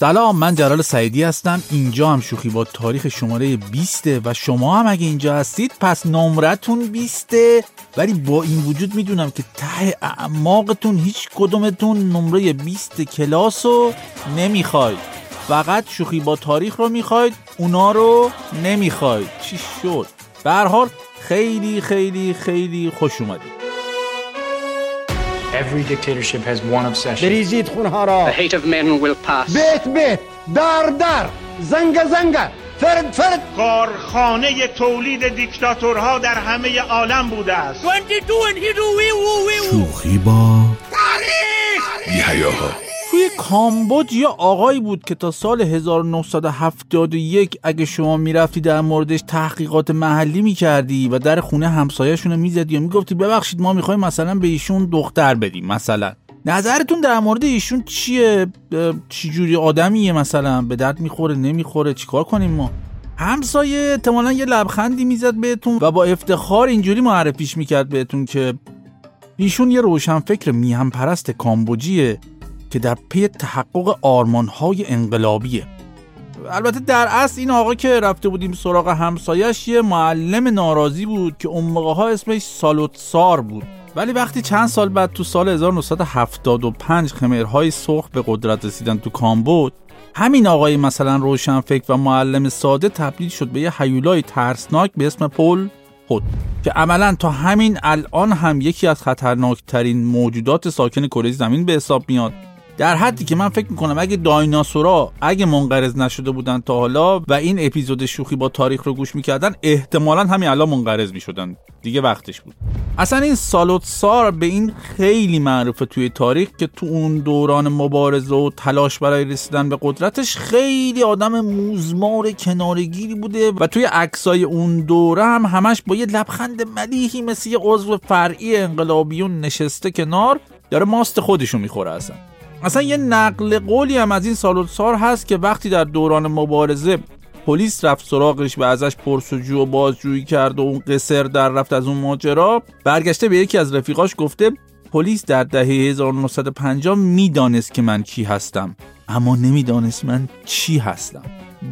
سلام من جلال سعیدی هستم. اینجا هم شوخی با تاریخ شماره 20 و شما هم اگه اینجا هستید پس نمرتون 20 ولی با این وجود می‌دونم که ته اعماقتون هیچ کدومتون نمره 20 کلاس رو نمی‌خواید. فقط شوخی با تاریخ رو می‌خواید اونا رو نمی‌خواید. چی شد؟ به حال خیلی خیلی خیلی خوش اومدید. Every dictatorship has one obsession. بریزید خونها را. The hate of men will pass. بیت بیت در در. زنگ زنگ. فرد فرد. کارخانه تولید دیکتاتورها در همه عالم بوده است. شوخی با بیهیاها توی کامبوج یه آقایی بود که تا سال 1971 اگه شما می‌رفتی در موردش تحقیقات محلی می‌کردی و در خونه همسایهشون رو می‌زدی و می‌گفتی ببخشید ما می‌خوایم مثلا به ایشون دختر بدیم مثلا. نظرتون در مورد ایشون چیه؟ چی جوری آدمیه مثلا؟ به درد می‌خوره؟ نمی‌خوره؟ چیکار کنیم ما؟ همسایه احتمالا یه لبخندی می‌زد بهتون و با افتخار اینجوری معرفیش می‌کرد بهتون که ایشون یه روشنفکر میهم پرست کامبوجیه. که در پی تحقق آرمانهای انقلابیه. البته در اصل این آقا که رفته بودیم سراغ همسایش یه معلم ناراضی بود که اون موقع ها اسمش سالوتسار بود. ولی وقتی چند سال بعد تو سال 1975 خمرهای سرخ به قدرت رسیدن تو کامبود همین آقای مثلا روشنفکر و معلم ساده تبدیل شد به یه حیولای ترسناک به اسم پل خود که عملا تا همین الان هم یکی از خطرناکترین موجودات ساکن کره زمین به حساب میاد. در حدی که من فکر می‌کنم اگه دایناسورا اگه منقرض نشده بودن تا حالا و این اپیزود شوخی با تاریخ رو گوش می‌کردن احتمالا همین الان منقرض می‌شدن. دیگه وقتش بود. اصلا این سالوتسار به این خیلی معروفه توی تاریخ که تو اون دوران مبارزه و تلاش برای رسیدن به قدرتش خیلی آدم موزمار کنارگیری بوده و توی عکسای اون دوره هم همش با یه لبخند ملیحی مثل یه عضو فرعی انقلابیون نشسته کنار داره ماست خودشو می‌خوره اصلا. اصلا یه نقل قولی هم از این سالوتسار هست که وقتی در دوران مبارزه پلیس رفت سراغش و ازش پرسجو و بازجویی کرد و اون قصر در رفت از اون ماجرا برگشته به یکی از رفیقاش گفته پلیس در دهه 1950 می‌دانست که من کی هستم اما نمی‌دانست من چی هستم.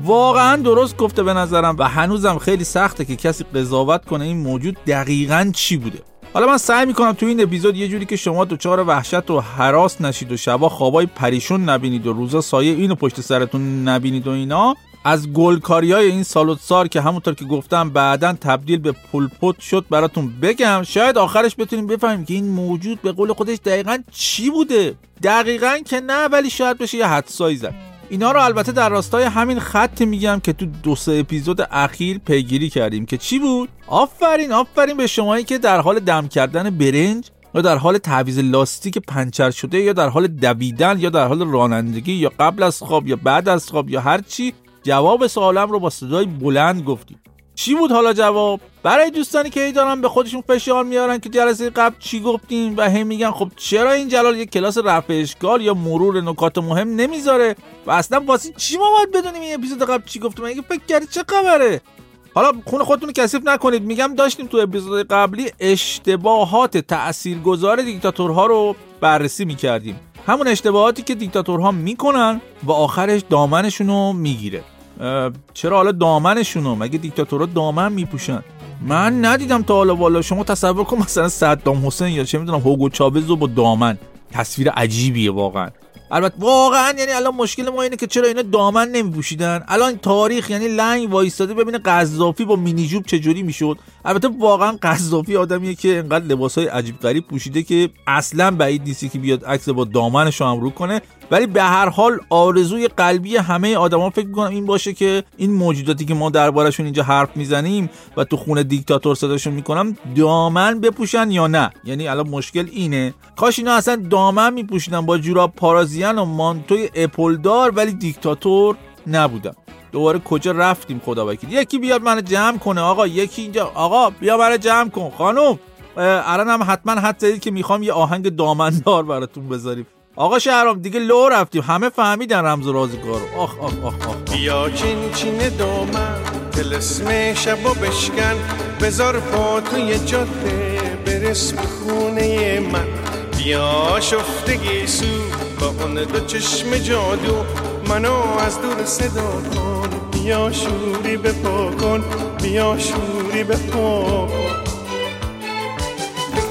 واقعا درست گفته به نظرم و هنوزم خیلی سخته که کسی قضاوت کنه این موجود دقیقا چی بوده. حالا من سعی می‌کنم تو این اپیزود یه جوری که شما دچار وحشت و حراس نشید و شبا خوابای پریشون نبینید و روزا سایه اینو پشت سرتون نبینید و اینا از گلکاری های این سالوتسار که همونطور که گفتم بعدا تبدیل به پولپوت شد براتون بگم. شاید آخرش بتونیم بفهمیم که این موجود به قول خودش دقیقا چی بوده؟ دقیقا که نه ولی شاید بشه یه حدسایی زد. اینا رو البته در راستای همین خط میگم که تو دو سه اپیزود اخیر پیگیری کردیم که چی بود؟ آفرین آفرین به شمایی که در حال دم کردن برنج یا در حال تعویض لاستیک پنچر شده یا در حال دویدن یا در حال رانندگی یا قبل از خواب یا بعد از خواب یا هر چی جواب سوالم رو با صدای بلند گفتیم. چی بود حالا جواب؟ برای دوستانی که ای دارن به خودشون فشار میارن که جلسه قبل چی گفتیم و هی میگن خب چرا این جلال یک کلاس رفع اشکال یا مرور نکات مهم نمی‌ذاره؟ و اصلا واسه چی ما باید بدونیم این اپیزود قبل چی گفتیم؟ اگه فکر کردی چه خبره؟ حالا خون خودتون کثیف نکنید. میگم داشتیم تو اپیزود قبلی اشتباهات تاثیرگذار دیکتاتورها رو بررسی می‌کردیم. همون اشتباهاتی که دیکتاتورها می‌کنن و آخرش دامنشون رو می‌گیره. چرا حالا دامنشونو؟ مگه دیکتاتورها دامن میپوشن؟ من ندیدم تا حالا والا شما تصور کن مثلا صدام حسین یا چه می‌دونم هوگو چاوز با دامن. تصویر عجیبیه واقعا. البته واقعا یعنی الان مشکل ما اینه که چرا اینا دامن نمیپوشیدن؟ الان تاریخ یعنی لنگ وایستاده ببینه قذافی با مینی جوب چجوری می‌شد؟ البته واقعا قذافی آدمیه که انقدر لباسای عجیب غریب پوشیده که اصلا بعید نیستی که بیاد عکس با دامنش رو کنه. ولی به هر حال آرزوی قلبی همه آدما فکر می‌کنم این باشه که این موجوداتی که ما دربارشون اینجا حرف می‌زنیم و تو خونه دیکتاتور صداشون می‌کنم دامن بپوشن یا نه؟ یعنی الان مشکل اینه. کاش اینا اصلا دامن میپوشیدن با جوراب پارازیان و مانتوی اپلدار ولی دیکتاتور نبودن دوباره کجا رفتیم خدا وکیل یکی بیاد منو جمع کنه. آقا یکی اینجا. آقا بیا منو جمع کن. خانم الان هم حتما حد زدید که می‌خوام یه آهنگ دامندار براتون بذاریم. آقا شهرام دیگه لو رفتیم. همه فهمیدن رمز و رازگار آخ آخ آخ آخ بیا چین چین دامن. تلسم شبا بشکن. بذار پا توی جاده برس به خونه من. بیا شفتگی سو. با اون دو چشم جادو منو از دور صدا کن. بیا شوری بپا کن. بیا شوری بپا کن.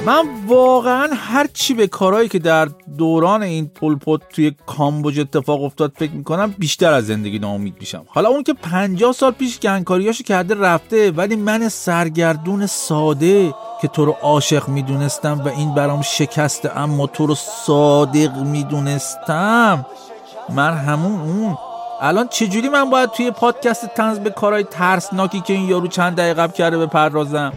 من واقعا هر چی به کارهایی که در دوران این پلپوت توی کامبوج اتفاق افتاد فکر می‌کنم بیشتر از زندگی ناامید میشم. حالا اون که 50 سال پیش گنگکاریاشو کرده رفته ولی من سرگردون ساده که تو رو عاشق می‌دونستم و این برام شکسته اما تو رو صادق می‌دونستم من همون اون. الان چجوری من باید توی پادکست تنز به کارهای ترسناکی که این یارو چند دقیقه قبل کرده بپردازم؟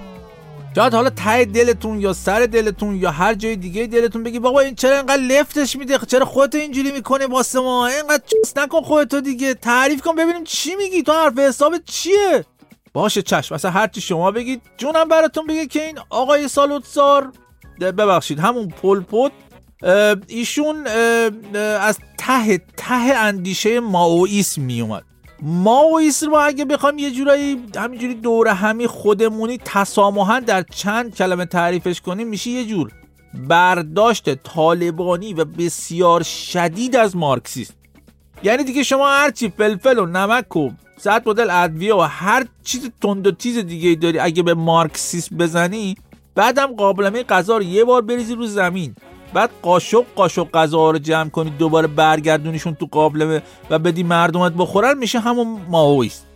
شاید حالا ته دلتون یا سر دلتون یا هر جای دیگه دلتون بگی بابا این چرا اینقدر لفتش میده؟ چرا خودت اینجوری می‌کنه واسه ما؟ اینقدر چس نکن خودتو دیگه. تعریف کن ببینیم چی میگی. تو حرف حساب چیه؟ باشه چشم. اصلا هر چی شما بگید جونم براتون بگه که این آقای سالوتسار ببخشید همون پلپوت ایشون از ته ته اندیشه ماویسم میومد. ماویسم رو اگه بخوام یه جورایی همینجوری دور همی خودمونی تسامحا در چند کلمه تعریفش کنیم میشه یه جور برداشت طالبانی و بسیار شدید از مارکسیست یعنی دیگه شما هرچی فلفل و نمک و صد مدل ادویه و هر چیز تند و تیز دیگه داری اگه به مارکسیسم بزنی بعدم قابلمه غذا رو یه بار بریزی رو زمین. بعد قاشق قاشق غذا رو جمع کنی دوباره برگردونیشون تو قابلمه و بدی مردمت بخورن میشه همون ماویست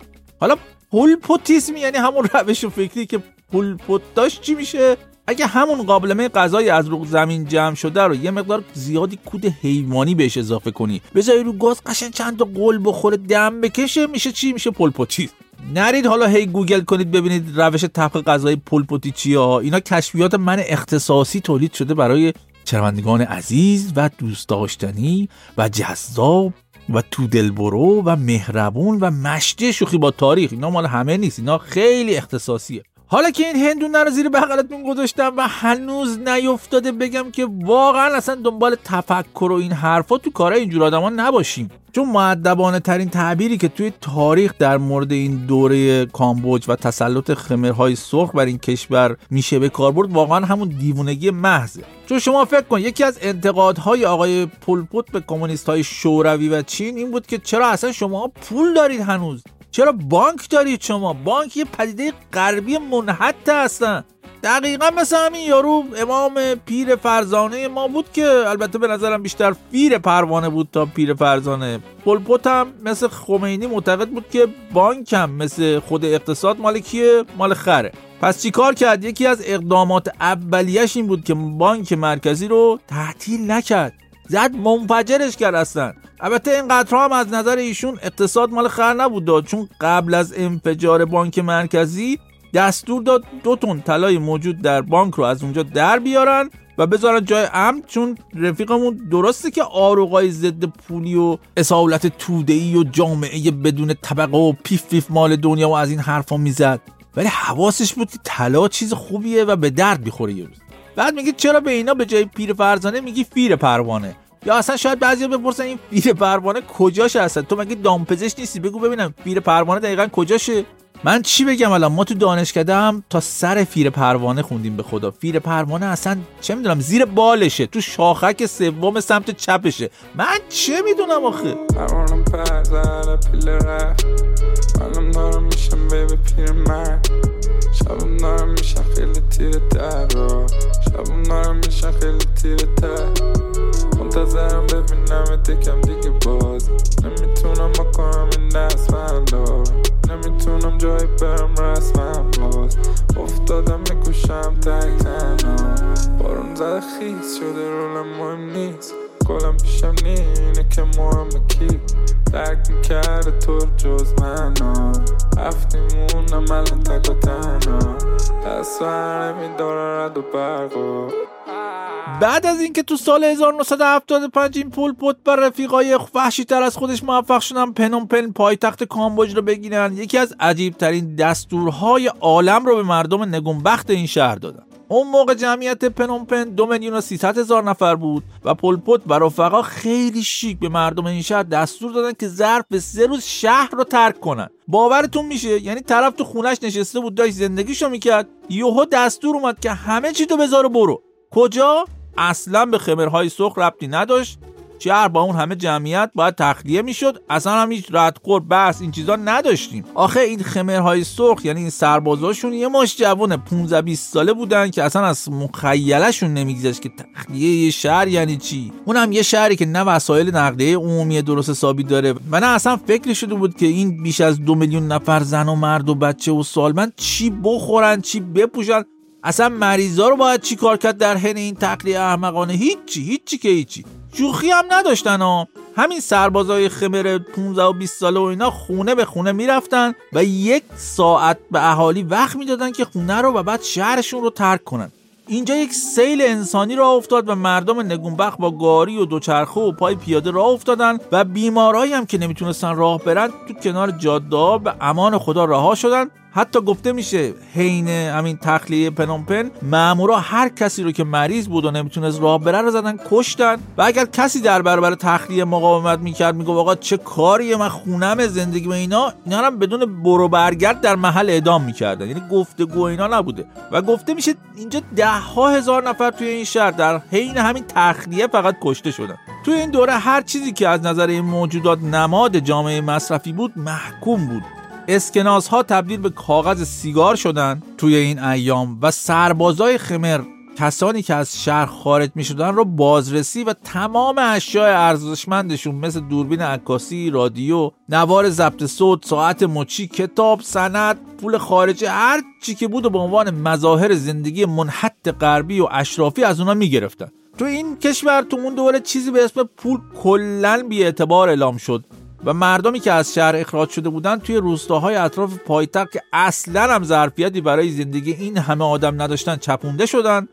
حالا پولپوتیسم یعنی همون روش فکری که پولپوت داشت چی میشه؟ اگه همون قابلمه غذای از رو زمین جمع شده رو یه مقدار زیادی کود حیوانی بهش اضافه کنی. بذاری رو گاز قشن چند تا قل بخوره دم بکشه میشه چی؟ میشه پولپوتیسم. نرید حالا هی گوگل کنید ببینید روش طبخ غذای پولپوتی چیه اینا کشفیات من اختصاصی تولید شده برای شنوندگان عزیز و دوست داشتنی و جذاب و تو دلبرو و مهربون و مشتی شوخی با تاریخ. اینا مال همه نیست. اینا خیلی اختصاصیه. حالا که این هندونه رو زیر بغلتون گذاشتم و هنوز نیفتاده بگم که واقعا اصلا دنبال تفکر و این حرفا تو کارهای اینجور آدما نباشیم. چون معدبانه ترین تعبیری که توی تاریخ در مورد این دوره کامبوج و تسلط خمرهای سرخ بر این کشور میشه به کار برد واقعا همون دیوونگی محضه. چون شما فکر کن یکی از انتقادهای آقای پولپوت به کمونیست های شوروی و چین این بود که چرا اصلا شما پول دارید هنوز؟ چرا بانک دارید شما؟ بانک یه پدیده غربی منحت هستن. دقیقا مثل همین یارو امام پیر فرزانه ما بود که البته به نظرم بیشتر پیر پروانه بود تا پیر فرزانه. پلپوت هم مثل خمینی معتقد بود که بانک هم مثل خود اقتصاد مال کیه؟ مال خره. پس چی کار کرد؟ یکی از اقدامات اولیش این بود که بانک مرکزی رو تعطیل نکرد. زد منفجرش کرد اصلا. البته این قدرها هم از نظر ایشون اقتصاد مال خر نبود چون قبل از انفجار بانک مرکزی دستور داد دو تن طلای موجود در بانک رو از اونجا در بیارن و بذارن جای امن چون رفیقمون درسته که آروغای ضد پولی و اصالت توده‌ای و جامعه بدون طبقه و پیف پیف مال دنیا و از این حرفا می‌زد. ولی حواسش بود که طلا چیز خوبیه و به درد می‌خوره یه روز. بعد میگه چرا به اینا به جای پیر فرزانه میگی فیر پروانه؟ یا اصلا شاید بعضیا بپرسن این فیر پروانه کجاشه اصلا تو مگه دامپزشک نیستی؟ بگو ببینم فیر پروانه دقیقا کجاشه؟ من چی بگم الان؟ ما تو دانشکده هم تا سر فیر پروانه خوندیم به خدا. فیر پروانه اصلا چه می‌دونم زیر بالشه تو شاخک سوم سمت چپشه. من چه می‌دونم آخه؟ منتظرم ببینم تکم دیگه باز. نمی‌تونم بکنم این دست من نمی‌تونم جایی برم رسمم باز. افتادم میکوشم تک تنها. بارون زده خیز شده رولم مهم نیست. گلم پیشم نینه که مهم کیپ درک می‌کرده تو جز منو. هفتی مونم الان تک و تنها. دست نمیداره رد و برقو بعد از اینکه تو سال 1975 این پول پوت بر رفیقای وحشی تر از خودش موفق شدن پنوم پن پایتخت کامبوج رو بگیرن. یکی از عجیب ترین دستورهای عالم رو به مردم نگونبخت این شهر دادن. اون موقع جمعیت پنومپن دو میلیون و سیصد هزار نفر بود و پلپوت و رفقا خیلی شیک به مردم این شهر دستور دادن که ظرف سه روز شهر رو ترک کنن. باورتون میشه؟ یعنی طرف تو خونش نشسته بود داشت زندگیشو می‌کرد. یهو دستور اومد که همه چی تو بذاره برو. کجا؟ اصلا به خمرهای سرخ ربطی نداشت. شهر با اون همه جمعیت باید تخلیه می‌شد. اصلا هم هیچ ردخور بحث این چیزا نداشتیم. آخه این خمرهای سرخ یعنی این سربازاشون یه ماش جوونه 15 20 ساله بودن که اصلا از مخیلشون نمیگذشت که تخلیه یه شهر یعنی چی. اونم یه شهری که نه وسایل نقلیه عمومی درست حسابی داره و نه اصلا فکر شده بود که این بیش از دو میلیون نفر زن و مرد و بچه و سالمند چی بخورن چی بپوشن. اصلا مریضا رو باید چی کار کرد در حین این تقلیه احمقانه؟ هیچی هیچی که هیچی. شوخی هم نداشتن ها. همین سربازای خمر 15 و 20 ساله و اینا خونه به خونه می‌رفتن و یک ساعت به اهالی وقت می‌دادن که خونه رو و بعد شهرشون رو ترک کنن. اینجا یک سیل انسانی راه افتاد و مردم نگونبخت با گاری و دوچرخه و پای پیاده راه افتادن و بیمارایی هم که نمی‌تونستن راه برن تو کنار جاده به امان خدا رها شدن حتی گفته میشه حین همین تخلیه پنومپن مامورا هر کسی رو که مریض بود و نمی‌تونست راه بره رو زدن کشتن. و اگر کسی در برابر تخلیه مقاومت می‌کرد میگه آقا چه کاریه من خونم زندگی و اینا. اینا هم بدون برو برگرد در محل اعدام می‌کردن. یعنی گفتگو اینا نبوده. و گفته میشه اینجا ده ها هزار نفر توی این شهر در حین همین تخلیه فقط کشته شدن. توی این دوره هر چیزی که از نظر این موجودات نماد جامعه مصرفی بود محکوم بود. اسکناس ها تبدیل به کاغذ سیگار شدن توی این ایام و سربازای خمر کسانی که از شهر خارج می شدن رو بازرسی و تمام اشیاء ارزشمندشون مثل دوربین عکاسی، رادیو، نوار ضبط صوت، ساعت مچی، کتاب، سند، پول خارجی هر چی که بود و به عنوان مظاهر زندگی منحط غربی و اشرافی از اونا می گرفتن. تو این کشور تو اون دوره چیزی به اسم پول کلا بی اعتبار اعلام شد و مردمی که از شهر اخراج شده بودند توی روستاهای اطراف پایتخت که اصلا هم ظرفیتی برای زندگی این همه آدم نداشتن چپونده شدن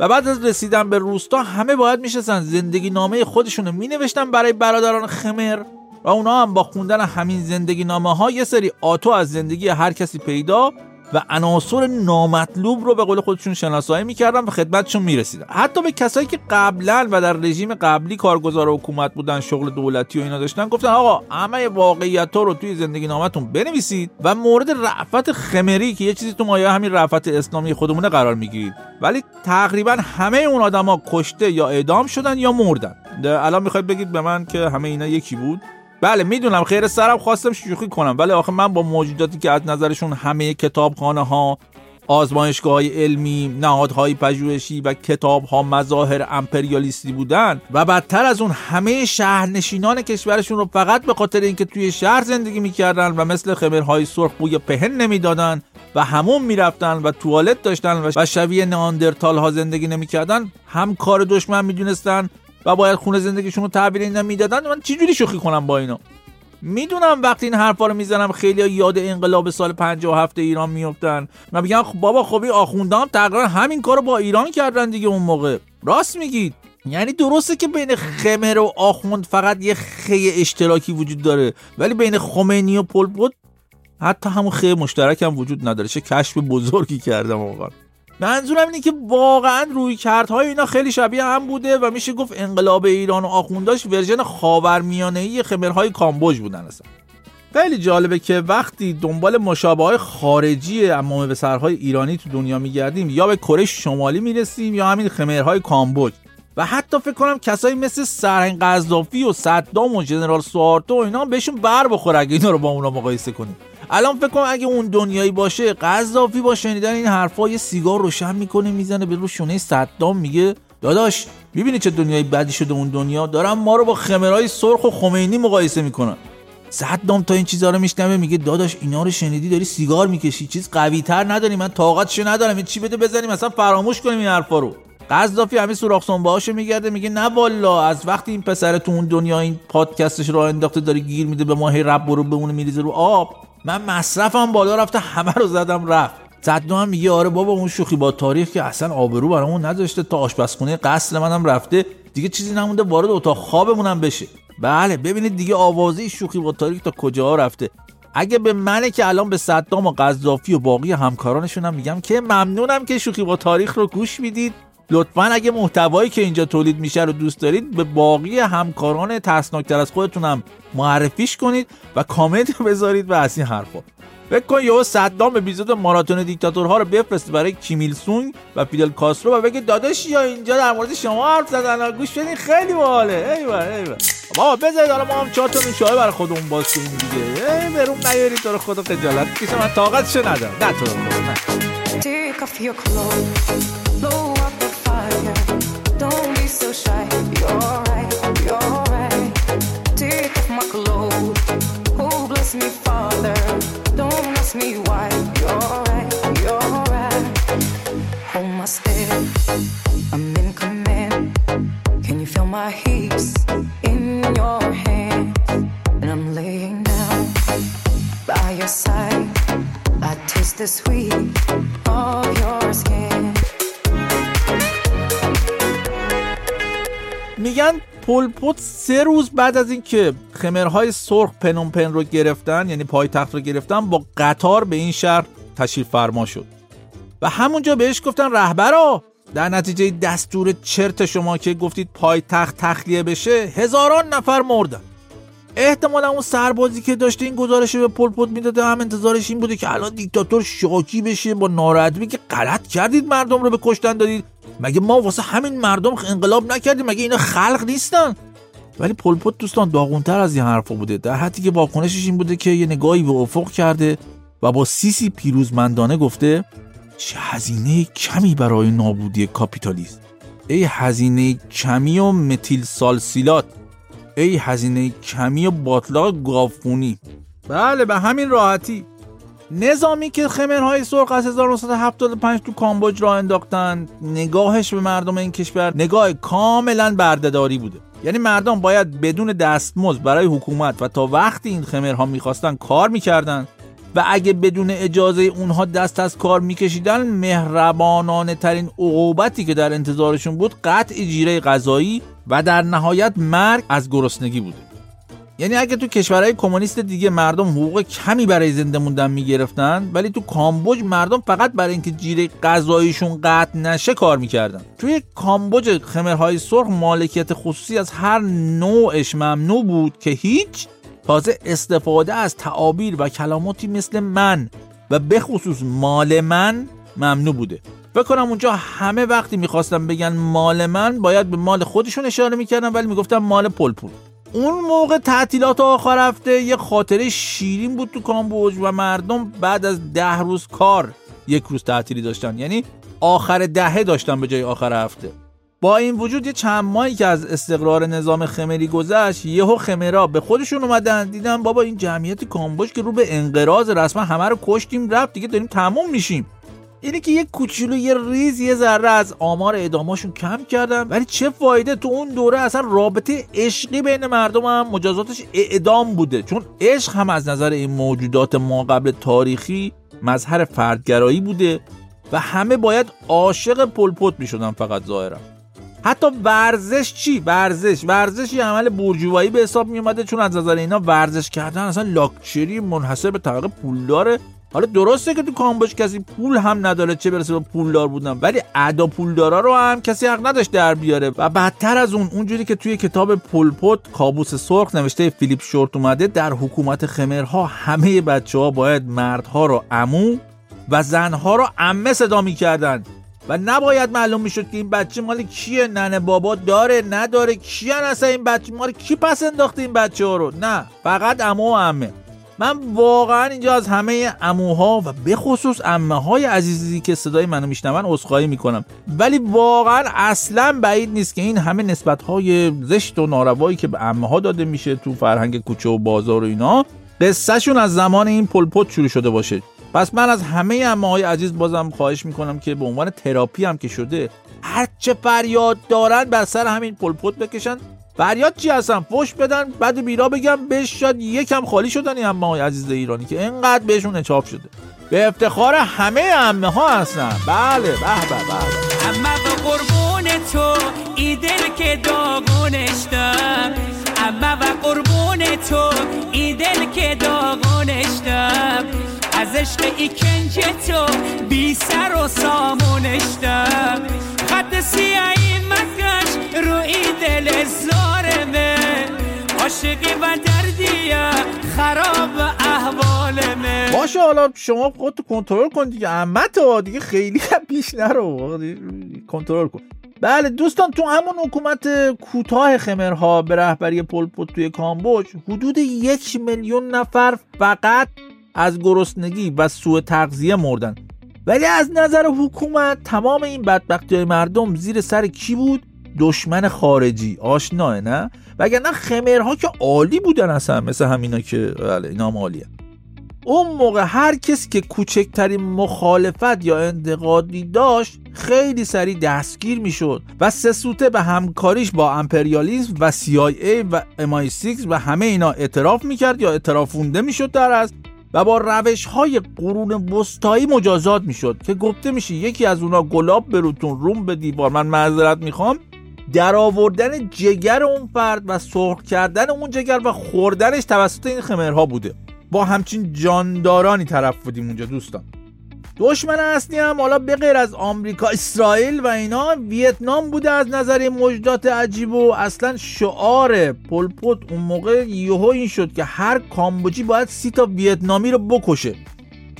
و بعد از رسیدن به روستا همه باید میشستن زندگی نامه خودشونو مینوشتن برای برادران خمر و اونا هم با خوندن همین زندگی نامه ها یه سری آتو از زندگی هر کسی پیدا و عناصر نامطلوب رو به قول خودشون شناسایی می‌کردن و خدمتشون می‌رسیدن. حتی به کسایی که قبلا و در رژیم قبلی کارگزار حکومت بودن شغل دولتی و اینا داشتن گفتن آقا همه واقعیت رو توی زندگی نامتون بنویسید و مورد رعفت خمری که یه چیزی تو مایه همین رعفت اسلامی خودمونه قرار می‌گیرید. ولی تقریبا همه اون آدما کشته یا اعدام شدن یا مردن. الان می‌خواید بگید به من که همه اینا یکی بود؟ بله می‌دونم. خیر سرم خواستم شوخی کنم. ولی آخه من با موجوداتی که از نظرشون همه کتابخانه ها آزمایشگاه های علمی، نهادهای پژوهشی و کتاب ها مظاهر امپریالیستی بودن و بدتر از اون همه شهرنشینان کشورشون رو فقط به خاطر اینکه توی شهر زندگی می‌کردن و مثل خمرهای سرخ بوی پهن نمی‌دادن و همون می‌رفتن و توالت داشتن و شبیه ناندرتال ها زندگی نمی‌کردن هم کار دشمن می‌دونستن و باید خونه زندگیشون رو تحویل اینا می‌دادن من چجوری شوخی کنم با اینا؟ می‌دونم وقتی این حرفا رو می‌زنم خیلی یاد انقلاب سال 57 ایران میفتن و میگن خب بابا خب این تقریبا همین کارو با ایران کردن دیگه اون موقع. راست میگید؟ یعنی درسته که بین خمر و آخوند فقط یه خی اشتراکی وجود داره ولی بین خمینی و پل حتی همون خی مشترک هم وجود نداره. چه کشف بزرگی کردم واقعا. منظورم اینه که واقعا روی کردهای اینا خیلی شبیه هم بوده و میشه گفت انقلاب ایران و آخونداش ورژن خاورمیانه‌ای خمرهای کامبوج بودن اصلا. خیلی جالبه که وقتی دنبال مشابه های خارجی امام به سرهای ایرانی تو دنیا میگردیم یا به کره شمالی می‌رسیم یا همین خمرهای کامبوج. و حتی فکر کنم کسایی مثل سرهنگ قذافی و صدام و جنرال سوارتو و اینا بهشون بر بخوره اگه اینا رو با اونا مقایسه کنیم. الان فکر کنم اگه اون دنیایی باشه قذافی با شنیدن این حرفا یه سیگار روشن می‌کنه می‌زنه به رو شونه صدام میگه داداش می‌بینی چه دنیای بدی شده اون دنیا؟ دارم ما رو با خمرای سرخ و خمینی مقایسه می‌کنن. صدام تا این چیزا رو میشنوه میگه داداش اینا رو شنیدی داری سیگار می‌کشی چیز قوی تر نداری من طاقتشو ندارم این چی بده بزنیم مثلا فراموش کنیم این حرفا رو. قذافی همین سوراخ سنبهاشو میگرده میگه نه والا از وقتی این پسر تو اون دنیا این پادکستش رو انداخته داره گیر میده به ما هی رب برو بمونه میریزه رو آب. من مصرفم بالا رفته همه رو زدم رفت. صدو هم میگه آره بابا اون شوخی با تاریخ که اصلا آبرو برامون نذاشته تا آشپزخونه قصر منم رفته. دیگه چیزی نمونده وارد اتاق خوابمونم بشه. بله ببینید دیگه آوازی شوخی با تاریخ تا کجا رفته. اگه به منه که الان به صدام و قذافی و باقی همکارانشونم میگم که ممنونم که شوخی با تاریخ رو گوش می‌دید. لطفا اگه محتوایی که اینجا تولید میشه رو دوست دارید به باقی همکاران ترسناکتر از خودتونم معرفیش کنید و کامنت بذارید و از این حرفا فکر کن یهو صدام اپیزود ماراتون دیکتاتورها رو بفرست برای کیمیل سونگ و فیدل کاسترو و بگه داداش یا اینجا در مورد شما حرف زدن گوش بدین خیلی باحاله. ایول ایول بابا بذارید حالا ما هم چهار تا برای خودمون باز کنیم دیگه برون نیارید تو رو خدا خجالت کشه. من طاقتشو ندارم. نه تو رو me, Father. Don't ask me why. میگن پلپوت سه روز بعد از اینکه خمرهای سرخ پنومپن رو گرفتن یعنی پایتخت رو گرفتن با قطار به این شهر تشریف فرما شد. و همونجا بهش گفتن رهبرا در نتیجه دستور چرت شما که گفتید پایتخت تخلیه بشه هزاران نفر مردن. احتمالا اون سربازی که داشته این گزارش رو به پلپوت می‌داده هم انتظارش این بوده که الان دیکتاتور شاکی بشه با ناراحتی که غلط کردید مردم رو به کشتن دادید. مگه ما واسه همین مردم انقلاب نکردیم؟ مگه اینا خلق نیستن؟ ولی پلپوت دوستان داغونتر از این حرفا بوده. در حدی که واکنشش این بوده که یه نگاهی به افق کرده و با سیسی پیروزمندانه گفته چه هزینه کمی برای نابودی کاپیتالیسم. ای هزینه کمی و متیل سالسیلات ای هزینه کمی و باطلاق گافونی بله به همین راحتی. نظامی که خمرهای سرخ از 1975 تو کامبوج را انداختن نگاهش به مردم این کشور نگاه کاملا بردهداری بوده. یعنی مردم باید بدون دستمزد برای حکومت و تا وقتی این خمرها می‌خواستن کار می‌کردن و اگه بدون اجازه اونها دست از کار میکشیدن مهربانانه ترین عقوبتی که در انتظارشون بود قطع جیره غذایی و در نهایت مرگ از گرسنگی بوده. یعنی اگه تو کشورهای کمونیست دیگه مردم حقوق کمی برای زنده موندن می‌گرفتن ولی تو کامبوج مردم فقط برای اینکه جیره غذاییشون قطع نشه کار می‌کردن. توی کامبوج خمرهای سرخ مالکیت خصوصی از هر نوعش ممنوع بود که هیچ تازه استفاده از تعابیر و کلماتی مثل من و به خصوص مال من ممنوع بوده. فکر کنم اونجا همه وقتی می‌خواستم بگن مال من باید به مال خودشون اشاره می‌کردن ولی می‌گفتم مال پلپول اون موقع تعطیلات آخر هفته یه خاطره شیرین بود تو کامبوج و مردم بعد از ده روز کار یک روز تعطیلی داشتن. یعنی آخر دهه داشتن به جای آخر هفته. با این وجود یه چند ماهی که از استقرار نظام خمری گذشت یهو خمرا به خودشون اومدن. دیدن بابا این جمعیت کامبوج که رو به انقراض رسما همه رو کشتیم رفت دیگه داریم تموم میشیم. اینه که یه کوچولو یه ریز یه ذره از آمار اعداماشون کم کردن ولی چه فایده تو اون دوره اصلا رابطه عشقی بین مردم هم مجازاتش اعدام بوده. چون عشق هم از نظر این موجودات ما قبل تاریخی مظهر فردگرایی بوده و همه باید عاشق پلپوت می‌شدن فقط ظاهرا. حتی ورزش چی؟ ورزش. ورزش یه عمل برجوایی به حساب می اومده چون از نظر اینا ورزش کردن اصلا لاکچری منحصر به طبقه پولداره حالا درسته که تو کامبوج کسی پول هم نداره چه برسه به پولدار بودن ولی ادا پولدارا رو هم کسی حق نداشت در بیاره. و بدتر از اون اونجوری که توی کتاب پولپوت کابوس سرخ نوشته فیلیپ شورت اومده در حکومت خمرها همه بچه ها باید مردها رو امو و زنها رو امه صدا می‌کردن. و نباید معلوم می‌شد که این بچه مال کیه. ننه بابا داره نداره کیان اصلا این بچه؟ مال کی پس انداخته این بچه ها رو؟ نه فقط امو و امه من واقعا اینجا از همه اموها و به خصوص امه های عزیزی که صدای منو میشنون عذرخواهی می‌کنم. ولی واقعا اصلا بعید نیست که این همه نسبت های زشت و ناروایی که به امه ها داده میشه تو فرهنگ کوچه و بازار و اینا قصهشون از زمان این پلپوت شروع شده باشه. پس من از همه امه های عزیز بازم خواهش می‌کنم که به عنوان تراپی هم که شده هر چه فریاد دارن بر سر همین پلپوت بکشن. فریاد چی هستن؟ فش بدن بعد بیرا بگم بهش شاید یکم خالی شدن های عزیز ایرانی که اینقدر بهشون اچاف شده. به افتخار همه امه ها هستن. بله به به به اما به قربون تو ای دل که داغونش دم اما و قربون تو ای دل که داغونش دم از عشق ای تو بی سر و سامونش دم خط سیایی مکش روی دل زارمه عاشقی و دردیه خراب احوالمه باشه حالا شما خودتو کنترل کن دیگه. احمد ها دیگه خیلی پیش نرو. کنترل کن. بله دوستان تو همون حکومت کوتاه خمرها به رهبری پلپوت توی کامبوج حدود یک میلیون نفر فقط از گرسنگی و سوء تغذیه مردن. ولی از نظر حکومت تمام این بدبختی مردم زیر سر کی بود؟ دشمن خارجی. آشناه نه؟ وگرنه خمرها که عالی بودن اصلا مثل همینا که بله اینا هم عالیه. اون موقع هر کسی که کوچکترین مخالفت یا انتقادی داشت خیلی سریع دستگیر می‌شد و سه سوته به همکاریش با امپریالیسم و CIA و MI6 و همه اینا اعتراف می‌کرد یا اعترافونده می‌شد در از و با روش های قرون وسطایی مجازات می‌شد که گفته میشه یکی از اونا گلاب بروتون روم به دیوار. من معذرت می‌خوام. در آوردن جگر اون فرد و سرخ کردن اون جگر و خوردنش توسط این خمرها بوده. با همچین جاندارانی طرف بودیم اونجا دوستان. دشمن اصلی هم حالا به غیر از آمریکا اسرائیل و اینا ویتنام بوده از نظر این موجودات عجیب و اصلا شعار پلپوت اون موقع یهو این شد که هر کامبوجی باید سی تا ویتنامی رو بکشه.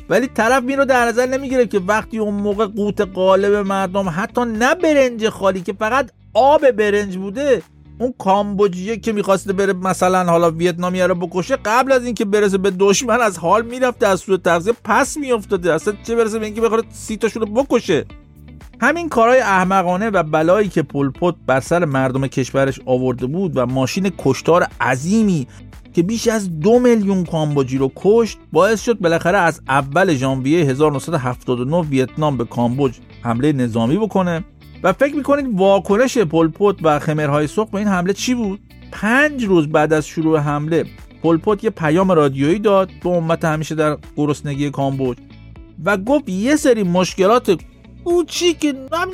ولی طرف این رو در نظر نمی‌گیره که وقتی اون موقع قوت قالب مردم حتی نه برنج خالی که فقط آب برنج بوده اون کامبوجیه که می‌خواسته بره مثلا حالا ویتنامی رو بکشه قبل از اینکه برسه به دشمن از حال می‌رفته از سوی تغذیه پس میافتاده. اصلا چه برسه به اینکه بخواد سی رو بکشه؟ همین کارهای احمقانه و بلایی که پلپوت بر سر مردم کشورش آورده بود و ماشین کشتار عظیمی که بیش از دو میلیون کامبوجی رو کشت باعث شد بالاخره از اول ژانویه 1979 ویتنام به کامبوج حمله نظامی بکنه. و فکر می‌کنید واکنش پلپوت و خمرهای سرخ به این حمله چی بود؟ پنج روز بعد از شروع حمله پلپوت یه پیام رادیویی داد به امت همیشه در گرسنگی کامبوج و گفت یه سری مشکلات کوچیک هم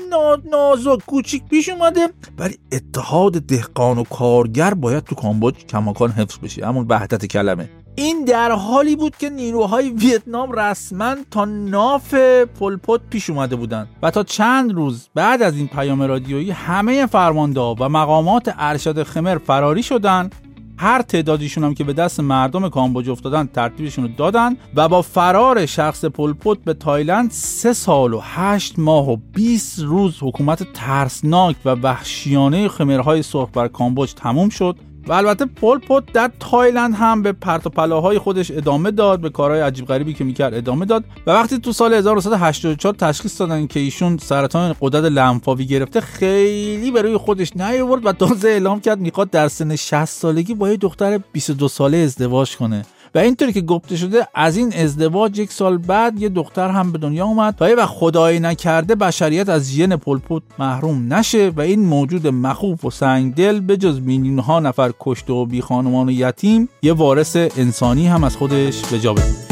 نازک کوچیک پیش اومده ولی اتحاد دهقان و کارگر باید تو کامبوج کماکان حفظ بشه همون وحدت کلمه این در حالی بود که نیروهای ویتنام رسما تا ناف پلپوت پیش اومده بودند و تا چند روز بعد از این پیام رادیویی همه فرمانده و مقامات ارشد خمر فراری شدند. هر تعدادیشون هم که به دست مردم کامبوج افتادن ترتیبشون رو دادن و با فرار شخص پلپوت به تایلند سه سال و هشت ماه و 20 روز حکومت ترسناک و وحشیانه خمرهای سرخ بر کامبوج تموم شد. و البته پل پوت در تایلند هم به پرت و پلاهای خودش ادامه داد به کارهای عجیب غریبی که می‌کرد ادامه داد. و وقتی تو سال 1984 تشخیص دادن که ایشون سرطان غدد لنفاوی گرفته خیلی به روی خودش نیاورد و تازه اعلام کرد می‌خواد در سن 60 سالگی با یه دختر 22 ساله ازدواج کنه. و اینطوری که گفته شده از این ازدواج یک سال بعد یه دختر هم به دنیا اومد و خدایی نکرده بشریت از ژن پلپوت محروم نشه و این موجود مخوف و سنگدل به جز میلیون ها نفر کشته و بی خانمان و یتیم یه وارث انسانی هم از خودش به جا بده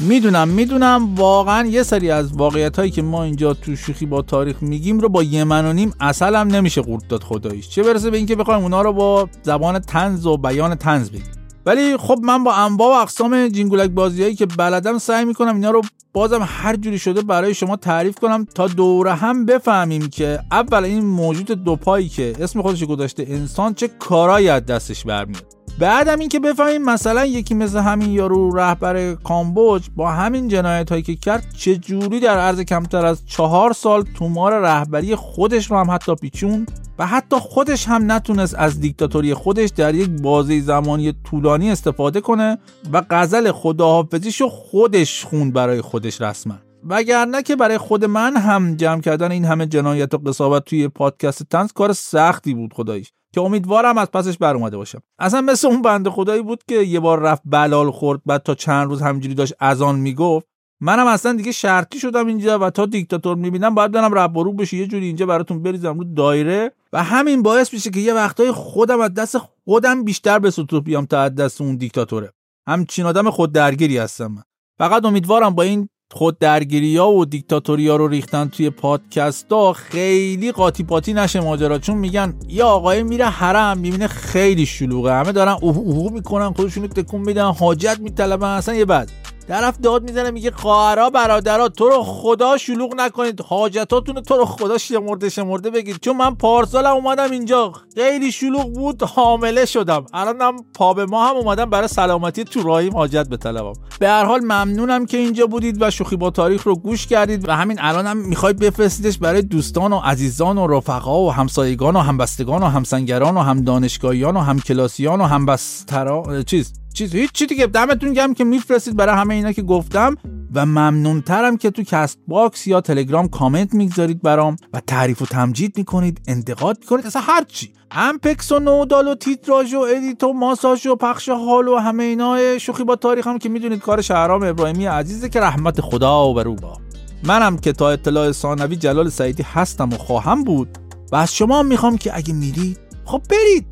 می‌دونم می‌دونم. واقعا یه سری از واقعیت هایی که ما اینجا تو شوخی با تاریخ میگیم رو با یه من و نیم اصل هم نمیشه قورت داد خداییش. چه برسه به اینکه بخوایم اونا رو با زبان تنز و بیان تنز بگیم. ولی خب من با انواع و اقسام جینگولک بازیایی که بلدم سعی می‌کنم اینا رو بازم هر جوری شده برای شما تعریف کنم تا دوره هم بفهمیم که اول این موجود دوپایی که اسم خودش گذاشته انسان چه کارایی از دستش برمیاد. بعدم اینکه بفهمیم مثلا یکی مثل همین یارو رهبر کامبوج با همین جنایت هایی که کرد چه جوری در عرض کمتر از چهار سال تومار رهبری خودش رو هم حتی پیچون و حتی خودش هم نتونست از دیکتاتوری خودش در یک بازه زمانی طولانی استفاده کنه و غزل خداحافظیش خودش خوند برای خودش رسما. وگرنه که برای خود من هم جمع کردن این همه جنایت و قصاوت توی پادکست تنز کار سختی بود خداییش. که امیدوارم از پسش بر اومده باشم اصلا مثل اون بنده خدایی بود که یه بار رفت بلال خورد بعد تا چند روز همینجوری داشت اذان می‌گفت. منم اصلا دیگه شرطی شدم اینجا و تا دیکتاتور می‌بینم باید برم رب رو بشه یه جوری اینجا براتون بریزم رو دایره. و همین باعث میشه که یه وقتای خودم از دست خودم بیشتر به سطوح بیام تا از دست اون دیکتاتوره. همچین آدم خود درگیری هستم من. فقط امیدوارم با این خود درگیری ها و دیکتاتوری ها رو ریختن توی پادکست ها خیلی قاطی پاتی نشه ماجرا چون میگن یه آقای میره حرم می‌بینه خیلی شلوغه. همه دارن اوه اوه می‌کنن خودشونو تکون میدن حاجت میطلبن اصلا یه بعد طرف داد می‌زنه میگه خواهرا برادرها تو رو خدا شلوغ نکنید. حاجتاتون تو رو خدا شمرده شمرده بگید. چون من پارسالم اومدم اینجا. خیلی شلوغ بود حامله شدم. الانم پا به ما هم اومدم برای سلامتی تو راهیم. حاجت بطلبم به هر حال ممنونم که اینجا بودید و شوخی با تاریخ رو گوش کردید. و همین الانم می‌خواید بفرستیدش برای دوستان و عزیزان و رفقا و همسایگان و همبستگان و همسنگران و هم دانشگاهیان و هم کلاسیان و همبسترا چیز چیز هیچ چی دیگه دمتون گرم که میفرستید برای همه اینا که گفتم و ممنونترم که تو Castbox یا تلگرام کامنت می‌گذارید برام و تعریف و تمجید می‌کنید انتقاد می‌کنید اصلا هر چی. امپکس و نودال و تیتراژ و edit و ماساژ و پخش حال و همه اینا شوخی با تاریخ هم که می‌دونید کار شهرام ابراهیمی عزیزه که رحمت خدا بر او باد. منم که تا اطلاع ثانوی جلال سعیدی هستم و خواهم بود و از شما می‌خوام که اگه میرید خب برید.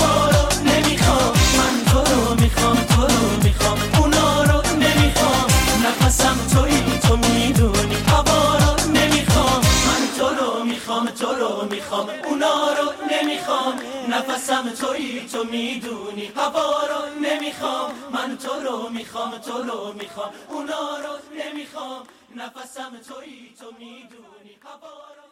می‌دونی؟ هوا رو نمی‌خوام. من تو رو می‌خوام تو رو می‌خوام. اونا رو نمی‌خوام. نفسم تویی تو می‌دونی. هوا رو